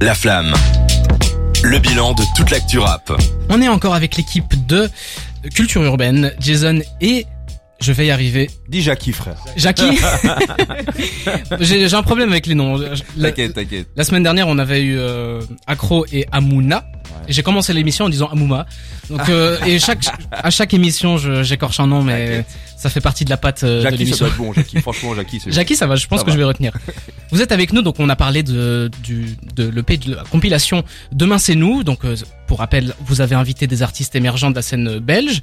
La flamme. Le bilan de toute l'actu rap. On est encore avec l'équipe de Culture Urbaine, Jason et je vais y arriver. Dis Jackie, frère. Jackie J'ai un problème avec les noms. La, T'inquiète, t'inquiète. la semaine dernière, on avait eu euh, Accro et Amouna. Et J'ai commencé l'émission en disant Amouma. Donc euh, et chaque à chaque émission, je- j'écorche un nom, mais ça fait partie de la patte euh, de Jackie, ça l'émission. doit être bon, Jackie. Franchement, Jackie, c'est Jackie, ça va, je pense Ça que va. je vais retenir. Vous êtes avec nous, donc on a parlé de, du, de l'EP, de la compilation Demain c'est nous. Donc, euh, pour rappel, vous avez invité des artistes émergents de la scène belge.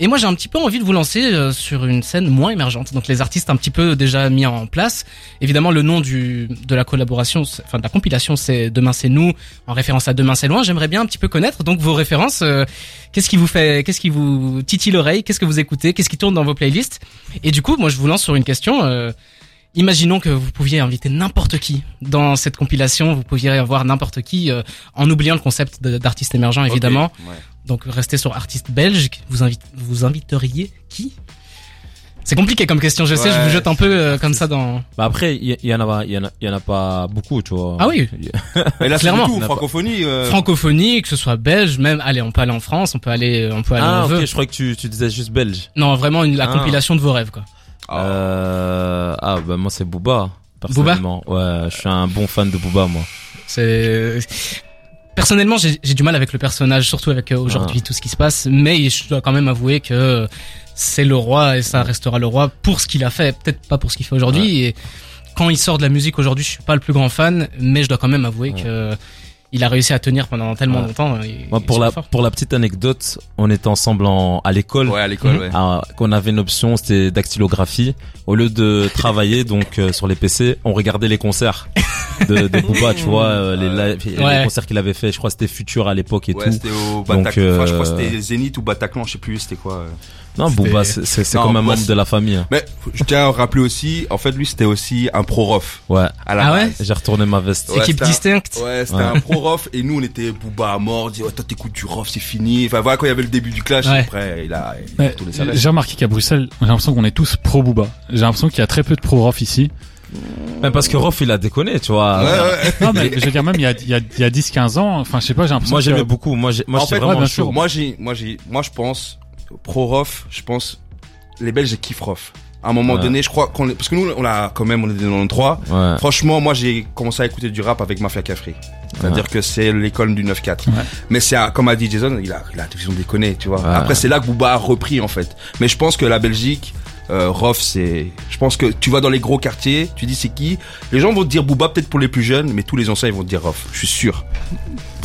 Et moi, j'ai un petit peu envie de vous lancer euh, sur une scène moins émergente. Donc, les artistes un petit peu déjà mis en place. Évidemment, le nom du, de la collaboration, enfin, de la compilation, c'est Demain c'est nous, en référence à Demain c'est loin. J'aimerais bien un petit peu connaître, donc, vos références. euh, qu'est-ce qui vous fait, qu'est-ce qui vous titille l'oreille? Qu'est-ce que vous écoutez? Qu'est-ce qui tourne dans vos playlists? Et du coup, moi, je vous lance sur une question, euh, Imaginons que vous pouviez inviter n'importe qui dans cette compilation, vous pouviez avoir n'importe qui, euh, en oubliant le concept d'artiste émergent évidemment. Ouais. Donc restez sur artiste belge, vous, invite, vous inviteriez qui? C'est compliqué comme question, je sais, je vous jette un peu euh, comme ça dans... Bah après, il y, en a, pas- il y en a, il y en a pas beaucoup, tu vois. Ah oui. Mais là, Clairement. tout, francophonie. euh, Francophonie, que ce soit belge, même, allez, on peut aller en France, on peut aller, on peut aller Ah où on ok, veut. je croyais que tu, tu disais juste belge. Non, vraiment une, la Ah. compilation de vos rêves quoi. Ah, Euh, ah bah moi c'est Booba. Personnellement. Ouais, je suis un bon fan de Booba moi. C'est personnellement j'ai du mal avec le personnage, surtout avec euh, aujourd'hui tout ce qui se passe, mais je dois quand même avouer que c'est le roi et ça restera le roi pour ce qu'il a fait, peut-être pas pour ce qu'il fait aujourd'hui. Et quand il sort de la musique aujourd'hui, je suis pas le plus grand fan, mais je dois quand même avouer Ouais. que il a réussi à tenir pendant tellement Ouais. longtemps. et- Moi pour la fort. pour la petite anecdote, on était ensemble en, à l'école. ouais, à l'école, Mhm. ouais. Ah, qu'on avait une option, c'était dactylographie. Au lieu de travailler donc euh, sur les PC, on regardait les concerts de, de Booba, tu vois, euh, les, live- Ouais. les concerts qu'il avait fait. Je crois que c'était Futur à l'époque et Ouais, tout. c'était au Donc, Bataclan. Enfin, je crois que euh, c'était Zénith ou Bataclan, je sais plus c'était quoi. Non, Booba, c'est comme un membre de la famille. hein. Mais je tiens à rappeler aussi, en fait, lui, c'était aussi un pro-rof. Ouais, À la Ah ouais base. j'ai retourné ma veste. Ouais, Équipe c'était un- distincte. Ouais, c'était Ouais. un pro-rof et nous on était Booba à mort, on dit oh, toi t'écoutes du rof, c'est fini. Enfin voilà quand il y avait le début du clash, Ouais. après il a, il a Ouais, tout laissé aller. J'ai remarqué qu'à Bruxelles, j'ai l'impression qu'on est tous pro Booba. J'ai l'impression qu'il y a très peu de pro Rof ici. Même parce que Rof, il a déconné, tu vois. Ouais, ouais. Non, mais je veux dire, même il y a, il y a, il y a 10-15 ans, enfin, je sais pas, j'ai l'impression Moi, que- j'aimais beaucoup. Moi, j'ai- moi, En j'étais fait, vraiment ouais, bien chaud. sûr. Moi j'ai, moi j'ai, moi je pense pro-rof, je pense les Belges kiffent rof. À un moment Ouais. donné, je crois qu'on est, parce que nous on a quand même on est des 93. Ouais. Franchement, moi j'ai commencé à écouter du rap avec Mafia Cafri. C'est-à-dire que c'est l'école du 9-4. Ouais. Mais c'est, comme a dit Jason, il a, il a ils ont déconné, tu vois. Ouais. Après, c'est là que Booba a repris, en fait. Mais je pense que la Belgique, euh, Rof, c'est, je pense que tu vas dans les gros quartiers, tu dis c'est qui. Les gens vont te dire Booba peut-être pour les plus jeunes, mais tous les anciens ils vont te dire Rof. Je suis sûr.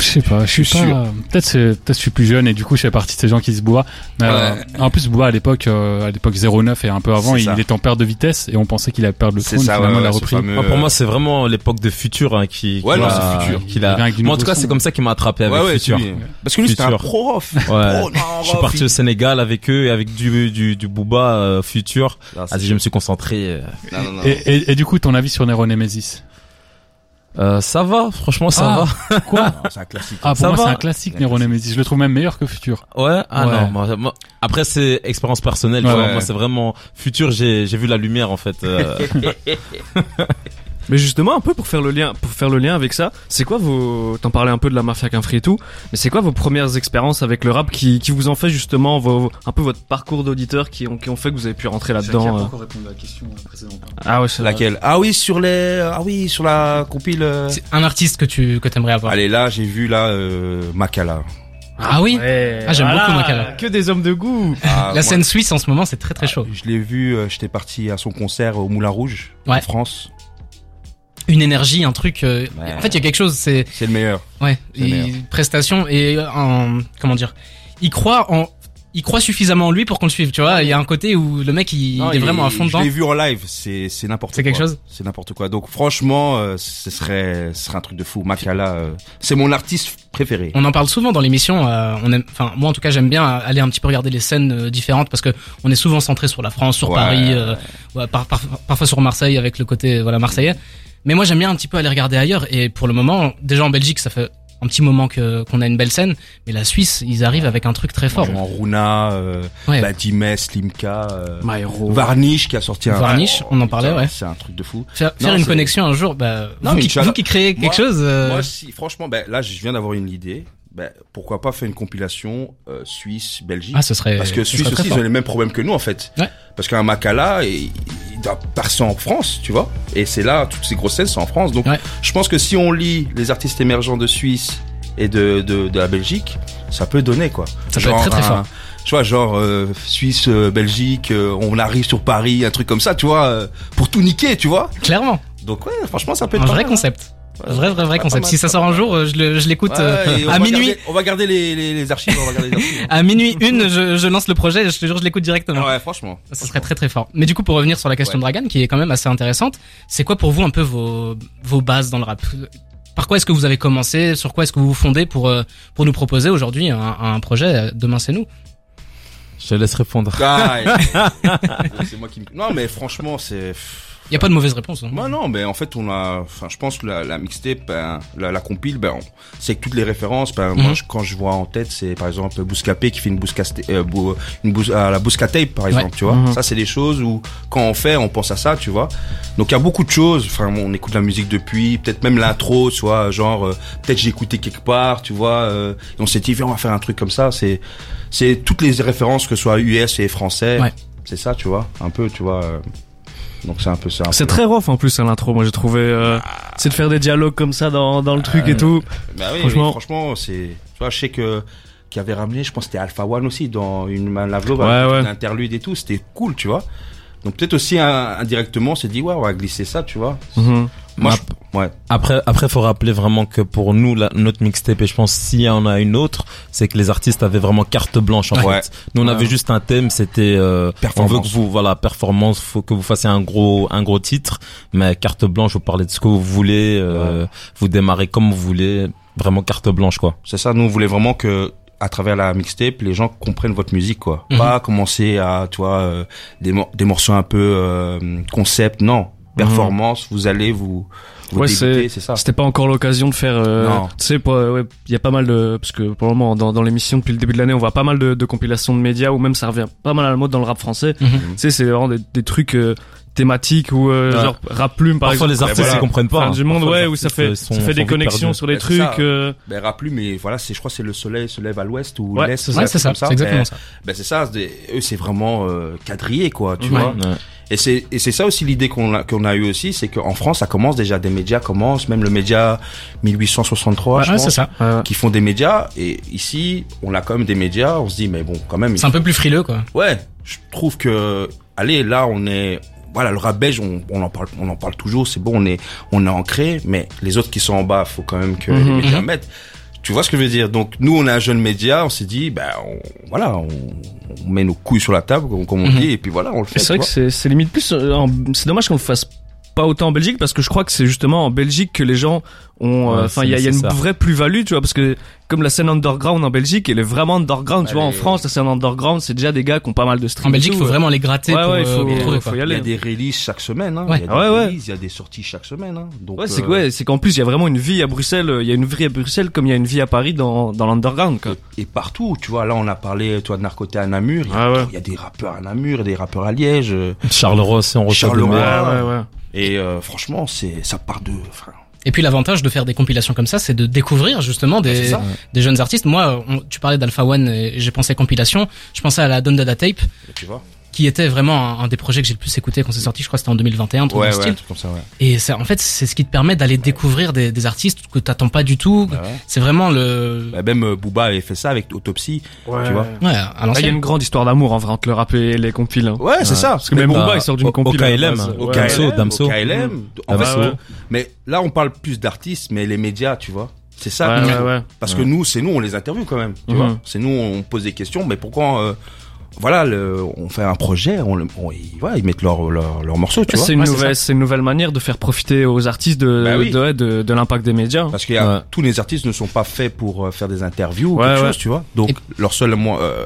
Je sais pas, je suis pas. Peut-être c'est, peut-être je suis plus jeune et du coup je fais partie de ces gens qui se boivent. Mais, euh, en plus Booba à l'époque, euh, à l'époque 09 et un peu avant, il ça. était en perte de vitesse et on pensait qu'il allait perdre le C'est trône. ça, finalement ouais, il a ouais, repris. fameux- Moi, pour moi, c'est vraiment l'époque de Futur hein, qui, Ouais, qui non, l'a- c'est Futur. qui Il l'a- vient avec du Moi, en tout cas, son. c'est comme ça qu'il m'a attrapé avec Ouais, ouais, Futur. Parce que lui c'était un Futur. pro-Rof. Ouais. Pro, non, Je suis parti il- au Sénégal avec eux et avec du du, du Booba euh, Futur. Vas-y, je me suis concentré. euh. et du coup, ton avis sur Nero Nemesis? Euh, ça va, franchement, ça Ah, Quoi Non, c'est un classique. Ah, pour Ça moi, va c'est un classique, Nero. Nemesis. Je le trouve même meilleur que Futur. va. Ouais. Ah Ouais. non. Moi, moi- après, c'est expérience personnelle. Ouais, tu vois. ouais. Moi, c'est vraiment Futur. J'ai j'ai vu la lumière en fait. euh. Mais justement, un peu pour faire le lien, pour faire le lien avec ça, c'est quoi vos, t'en parlais un peu de la mafia qu'un et tout, mais c'est quoi vos premières expériences avec le rap qui, qui vous ont fait justement vos, un peu votre parcours d'auditeur qui ont, qui ont fait que vous avez pu rentrer là-dedans. euh. répondu à la question précédente. Ah ouais, c'est Laquelle? Ah oui, sur les, ah oui, sur la compile. euh. C'est un artiste que tu que t'aimerais avoir. Allez, là, j'ai vu là euh, Makala. Ah oui? Ouais, Ah, j'aime voilà, beaucoup Makala. Que des hommes de goût. Ah, La moi, scène suisse en ce moment, c'est très très chaud. Je l'ai vu, euh, j'étais parti à son concert au Moulin Rouge Ouais. en France. Une énergie, un truc. euh, Ouais. En fait, il y a quelque chose. C'est C'est le meilleur. Ouais, le et meilleur. prestation et un comment dire, il croit en il croit suffisamment en lui pour qu'on le suive, tu vois, il y a un côté où le mec il, Non, est vraiment à fond Je dedans. l'ai vu en live, c'est c'est n'importe quoi. C'est quelque chose C'est n'importe quoi. Donc franchement, euh, ce serait ce serait un truc de fou. Makala, euh, c'est mon artiste préféré. On en parle souvent dans l'émission, euh, on aime enfin moi en tout cas, j'aime bien aller un petit peu regarder les scènes euh, différentes parce que on est souvent centré sur la France, sur Ouais. Paris, euh, ouais, par- par- parfois sur Marseille avec le côté voilà marseillais. Mais moi j'aime bien un petit peu aller regarder ailleurs et pour le moment, déjà en Belgique, ça fait un petit moment que qu'on a une belle scène, mais la Suisse, ils arrivent avec un truc très fort. En Runa, euh, Ouais. bah, Dimes, Limka, euh, Myro. Varnish qui a sorti un. Varnish, on en parlait, putain, ouais. C'est un truc de fou. Faire, Non, faire une connexion un jour, bah, Non, vous, mais qui, vous qui créez quelque Moi- chose, euh, Moi, si, franchement, ben, là, je viens d'avoir une idée. Ben, pourquoi pas faire une compilation euh, Suisse, Belgique? Ah, ce serait. Parce que Suisse aussi, ils ont les mêmes problèmes que nous, en fait. Ouais. Parce qu'un Makala, il, il doit passer en France, tu vois. Et c'est là, toutes ces grosses scènes sont en France. Donc, Ouais. je pense que si on lit les artistes émergents de Suisse et de, de, de la Belgique, ça peut donner, quoi. Ça peut être très, très un- fort. Tu vois, genre euh, Suisse, euh, Belgique, euh, on arrive sur Paris, un truc comme ça, tu vois, euh, pour tout niquer, tu vois. Clairement, Donc ouais, franchement, ça peut être un vrai hein. Vrai, vrai, vrai concept. Si ça sort un jour, euh, je l'écoute Ouais, euh, à minuit. garder- on va garder les, les, les archives, on va garder les archives. À minuit une, je, je lance le projet. Je te jure, je l'écoute directement. Ouais, franchement. Ça serait très très fort. Mais du coup, pour revenir sur la question Ouais. de Dragan, qui est quand même assez intéressante, c'est quoi pour vous un peu vos, vos bases dans le rap? Par quoi est-ce que vous avez commencé? Sur quoi est-ce que vous vous fondez pour, euh, pour nous proposer aujourd'hui un, un projet? Demain c'est nous Je te laisse répondre. Ah, c'est moi qui me... Non, mais franchement, c'est... Il y a pas de mauvaise réponse. hein. Bah non, mais en fait, on a... Enfin, je pense que la, la mixtape, ben, la, la compile, ben, on- c'est que toutes les références, ben, moi, Mhm. je- quand je vois en tête, c'est par exemple Bouscapé qui fait une Bouscaste, euh, bou- une bous, à la Bousca tape, par exemple, tu vois. Mhm. Ça, c'est des choses où, quand on fait, on pense à ça, tu vois. Donc, il y a beaucoup de choses. Enfin, on écoute la musique depuis, peut-être même l'intro, tu vois, genre, euh, peut-être j'ai écouté quelque part, tu vois, euh, et on s'est dit, viens, on va faire un truc comme ça. C'est, c'est toutes les références, que ce soit US et français. Ouais. C'est ça, tu vois, un peu, tu vois. Euh, donc, c'est un peu ça. C'est très rough en plus à l'intro, moi j'ai trouvé. euh, c'est de faire des dialogues comme ça dans, dans le truc et tout. Bah oui, Franchement. franchement, franchement, c'est, tu vois, je sais que, qui avait ramené, je pense que c'était Alpha One aussi, dans une Man Love Love, Ouais, ouais. interlude et tout, c'était cool, tu vois. Donc peut-être aussi hein, indirectement, on s'est dit, ouais, on va glisser ça, tu vois. Mhm. Moi, Ma- je- ouais. Après, après, faut rappeler vraiment que pour nous, la, notre mixtape, et je pense s'il y en a une autre, c'est que les artistes avaient vraiment carte blanche en Ouais. fait. Nous, on Ouais. avait juste un thème, c'était euh, on veut Performance. que vous, voilà, performance, faut que vous fassiez un gros, un gros titre, mais carte blanche, vous parlez de ce que vous voulez, euh, vous démarrez comme vous voulez, vraiment carte blanche quoi. C'est ça, nous, on voulait vraiment que, à travers la mixtape, les gens comprennent votre musique, quoi. Mhm. Pas commencer à, tu vois, euh, des, des morceaux un peu euh, concept, non. Performance, vous allez vous, vous Ouais, débuter, c'est ça. C'était pas encore l'occasion de faire. euh, Non. Tu sais, pour- ouais, il y a pas mal de parce que pour le moment dans, dans l'émission depuis le début de l'année, on voit pas mal de, de compilations de médias ou même ça revient pas mal à la mode dans le rap français. Mhm. Tu sais, c'est vraiment des, des trucs euh, thématiques ou euh, Ouais. genre rap plume par Parfois, exemple. les artistes, voilà. ils comprennent pas. Fin hein. du monde, Parfois, ouais, où ça artistes, fait sont- ça fait des connexions sur Ouais, c'est trucs. ça. euh, Ben, rappelez, mais voilà, c'est, je crois que c'est le soleil se lève à l'ouest ou Ouais, l'est. c'est ça, c'est exactement Ben, ça. Ben c'est ça, eux c'est vraiment euh, quadrillé quoi, tu Ouais. vois. Et c'est et c'est ça aussi l'idée qu'on a qu'on a eu aussi, c'est qu'en France ça commence déjà des médias commencent, même le média 1863, Ouais, je ouais, pense, c'est ça. qui font des médias. Et ici on a quand même des médias, on se dit mais bon quand même. C'est un peu plus frileux quoi. Ouais, je trouve que allez là on est voilà le rap belge on, on en parle on en parle toujours c'est bon on est on est ancré mais les autres qui sont en bas faut quand même que les Mhm. médias Mhm. mettent tu vois ce que je veux dire? Donc nous on est un jeune média on s'est dit ben on, voilà on, on met nos couilles sur la table comme, comme on Mhm. dit et puis voilà on le fait C'est vrai que c'est limite plus. euh, C'est dommage qu'on le fasse pas autant en Belgique parce que je crois que c'est justement en Belgique que les gens ont. euh, Ouais, Enfin, c'est il y a, il y a une vraie plus-value, tu vois, parce que comme la scène underground en Belgique, elle est vraiment underground. tu vois, en France, la scène underground, c'est déjà des gars qui ont pas mal de streams. En Belgique, et il faut ouais. vraiment les gratter Ouais, pour, ouais, il euh, faut- pour trouver faut y vois. il y aller. a des releases chaque semaine hein. Ouais. il y a des ouais, ouais. releases il y a des sorties chaque semaine hein. donc Ouais, c'est euh, c'est qu'en plus il y a vraiment une vie à Bruxelles. euh, Il y a une vie à Bruxelles comme il y a une vie à Paris dans dans l'underground. quoi. et partout tu vois là on a parlé toi de Narcoté à Namur il y, a, Ah ouais. il y a des rappeurs à Namur et des rappeurs à Liège euh, Charleroi, on reçoit Charleroi. Et euh, franchement c'est ça part de enfin Et puis l'avantage de faire des compilations comme ça, c'est de découvrir justement des, jeunes artistes. Moi, on- tu parlais d'Alpha One et j'ai pensé compilation. Je pensais à la Don Dada Tape, tu vois qui était vraiment un, un des projets que j'ai le plus écouté quand c'est sorti. Je crois que c'était en 2021, un truc ouais dans le ouais style. comme ça ouais Et c'est en fait, c'est ce qui te permet d'aller découvrir des, des artistes que t'attends pas du tout. Bah ouais. C'est vraiment le, Bah, même euh, Booba avait fait ça avec Autopsy. Tu vois ouais, à Ah, Il y a une grande histoire d'amour en vrai entre le rap et les compiles. hein. Ouais, c'est ça. Parce que même Bah, Booba il sort d'une au- compile. KLM, au. Damso, KLM. En fait, mais là, on parle plus d'artistes, mais les médias, tu vois. C'est ça. Ouais, qu'il ouais, faut. ouais. Parce que nous, c'est nous, on les interviewe quand même. Tu Mhm. vois. C'est nous, on pose des questions. Mais pourquoi euh, Voilà, le, on fait un projet. On, le- on- ils, voilà, ils mettent leur leur, leur morceau, tu vois. C'est une Ouais, nouvelle, c'est une nouvelle manière de faire profiter aux artistes de Bah oui. de, de, de l'impact des médias. Parce que Ouais. tous les artistes ne sont pas faits pour euh, faire des interviews ou Ouais, quelque ouais. chose, tu vois. Donc Et- leur seul moi, euh,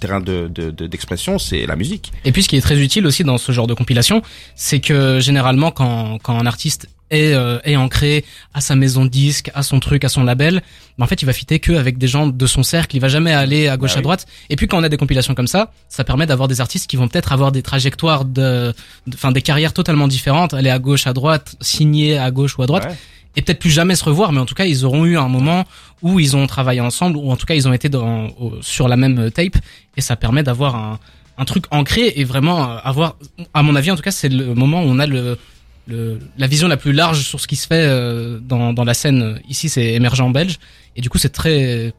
terrain de de- de- d'expression, c'est la musique. Et puis ce qui est très utile aussi dans ce genre de compilation, c'est que généralement quand, quand un artiste est, euh, est ancré à sa maison de disque, à son truc, à son label, mais en fait il va fitter que avec des gens de son cercle, il va jamais aller à gauche Bah à oui. droite. Et puis quand on a des compilations comme ça, ça permet d'avoir des artistes qui vont peut-être avoir des trajectoires de, de- enfin des carrières totalement différentes, aller à gauche à droite, signer à gauche ou à droite, Ouais. et peut-être plus jamais se revoir, mais en tout cas ils auront eu un moment où ils ont travaillé ensemble, ou en tout cas ils ont été dans, sur la même euh, tape, et ça permet d'avoir un, un truc ancré et vraiment euh, avoir, à mon avis en tout cas c'est le moment où on a le, le la vision la plus large sur ce qui se fait euh, dans, dans la scène. Ici c'est émergent belge, et du coup c'est très,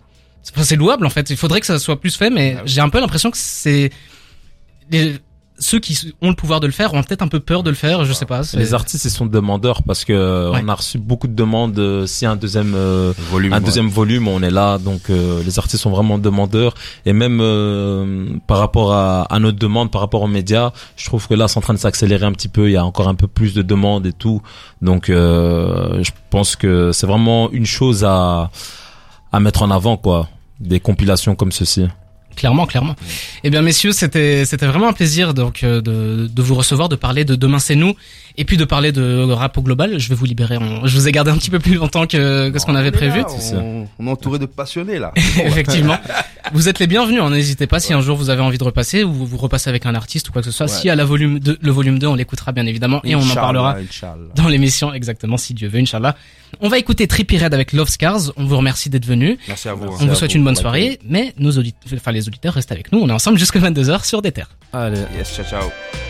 c'est louable en fait. Il faudrait que ça soit plus fait, mais Ah j'ai un peu l'impression que c'est les, ceux qui ont le pouvoir de le faire ont peut-être un peu peur de le faire, je sais pas. Les artistes ils sont demandeurs parce que euh, Ouais. on a reçu beaucoup de demandes. euh, Si un deuxième euh, Volume. un ouais. deuxième volume, on est là. Donc euh, les artistes sont vraiment demandeurs et même euh, par rapport à, à notre demande, par rapport aux médias, je trouve que là c'est en train de s'accélérer un petit peu. Il y a encore un peu plus de demandes et tout. Donc euh, je pense que c'est vraiment une chose à à mettre en avant quoi. Des compilations comme ceci. Clairement, clairement. Eh bien, messieurs, c'était c'était vraiment un plaisir donc euh, de, de vous recevoir, de parler de Demain c'est nous, et puis de parler de rap au global. Je vais vous libérer. Je vous ai gardé un petit peu plus longtemps que, que ce qu'on avait prévu. là, On, on est entouré de passionnés là. Effectivement. vous êtes les bienvenus. hein. N'hésitez pas si un jour vous avez envie de repasser ou vous repassez avec un artiste ou quoi que ce soit. Ouais. Si à la volume 2, le volume 2, on l'écoutera bien évidemment et on en parlera Inch'Allah. dans l'émission exactement si Dieu veut, Inch'Allah. On va écouter Trippie Red avec Love Scars. On vous remercie d'être venus. Merci à vous. On vous souhaite une bonne soirée, mais nos auditeurs, enfin les auditeurs restent avec nous. On est ensemble jusqu'à 22h sur des terres. Allez. Yes, ciao, ciao.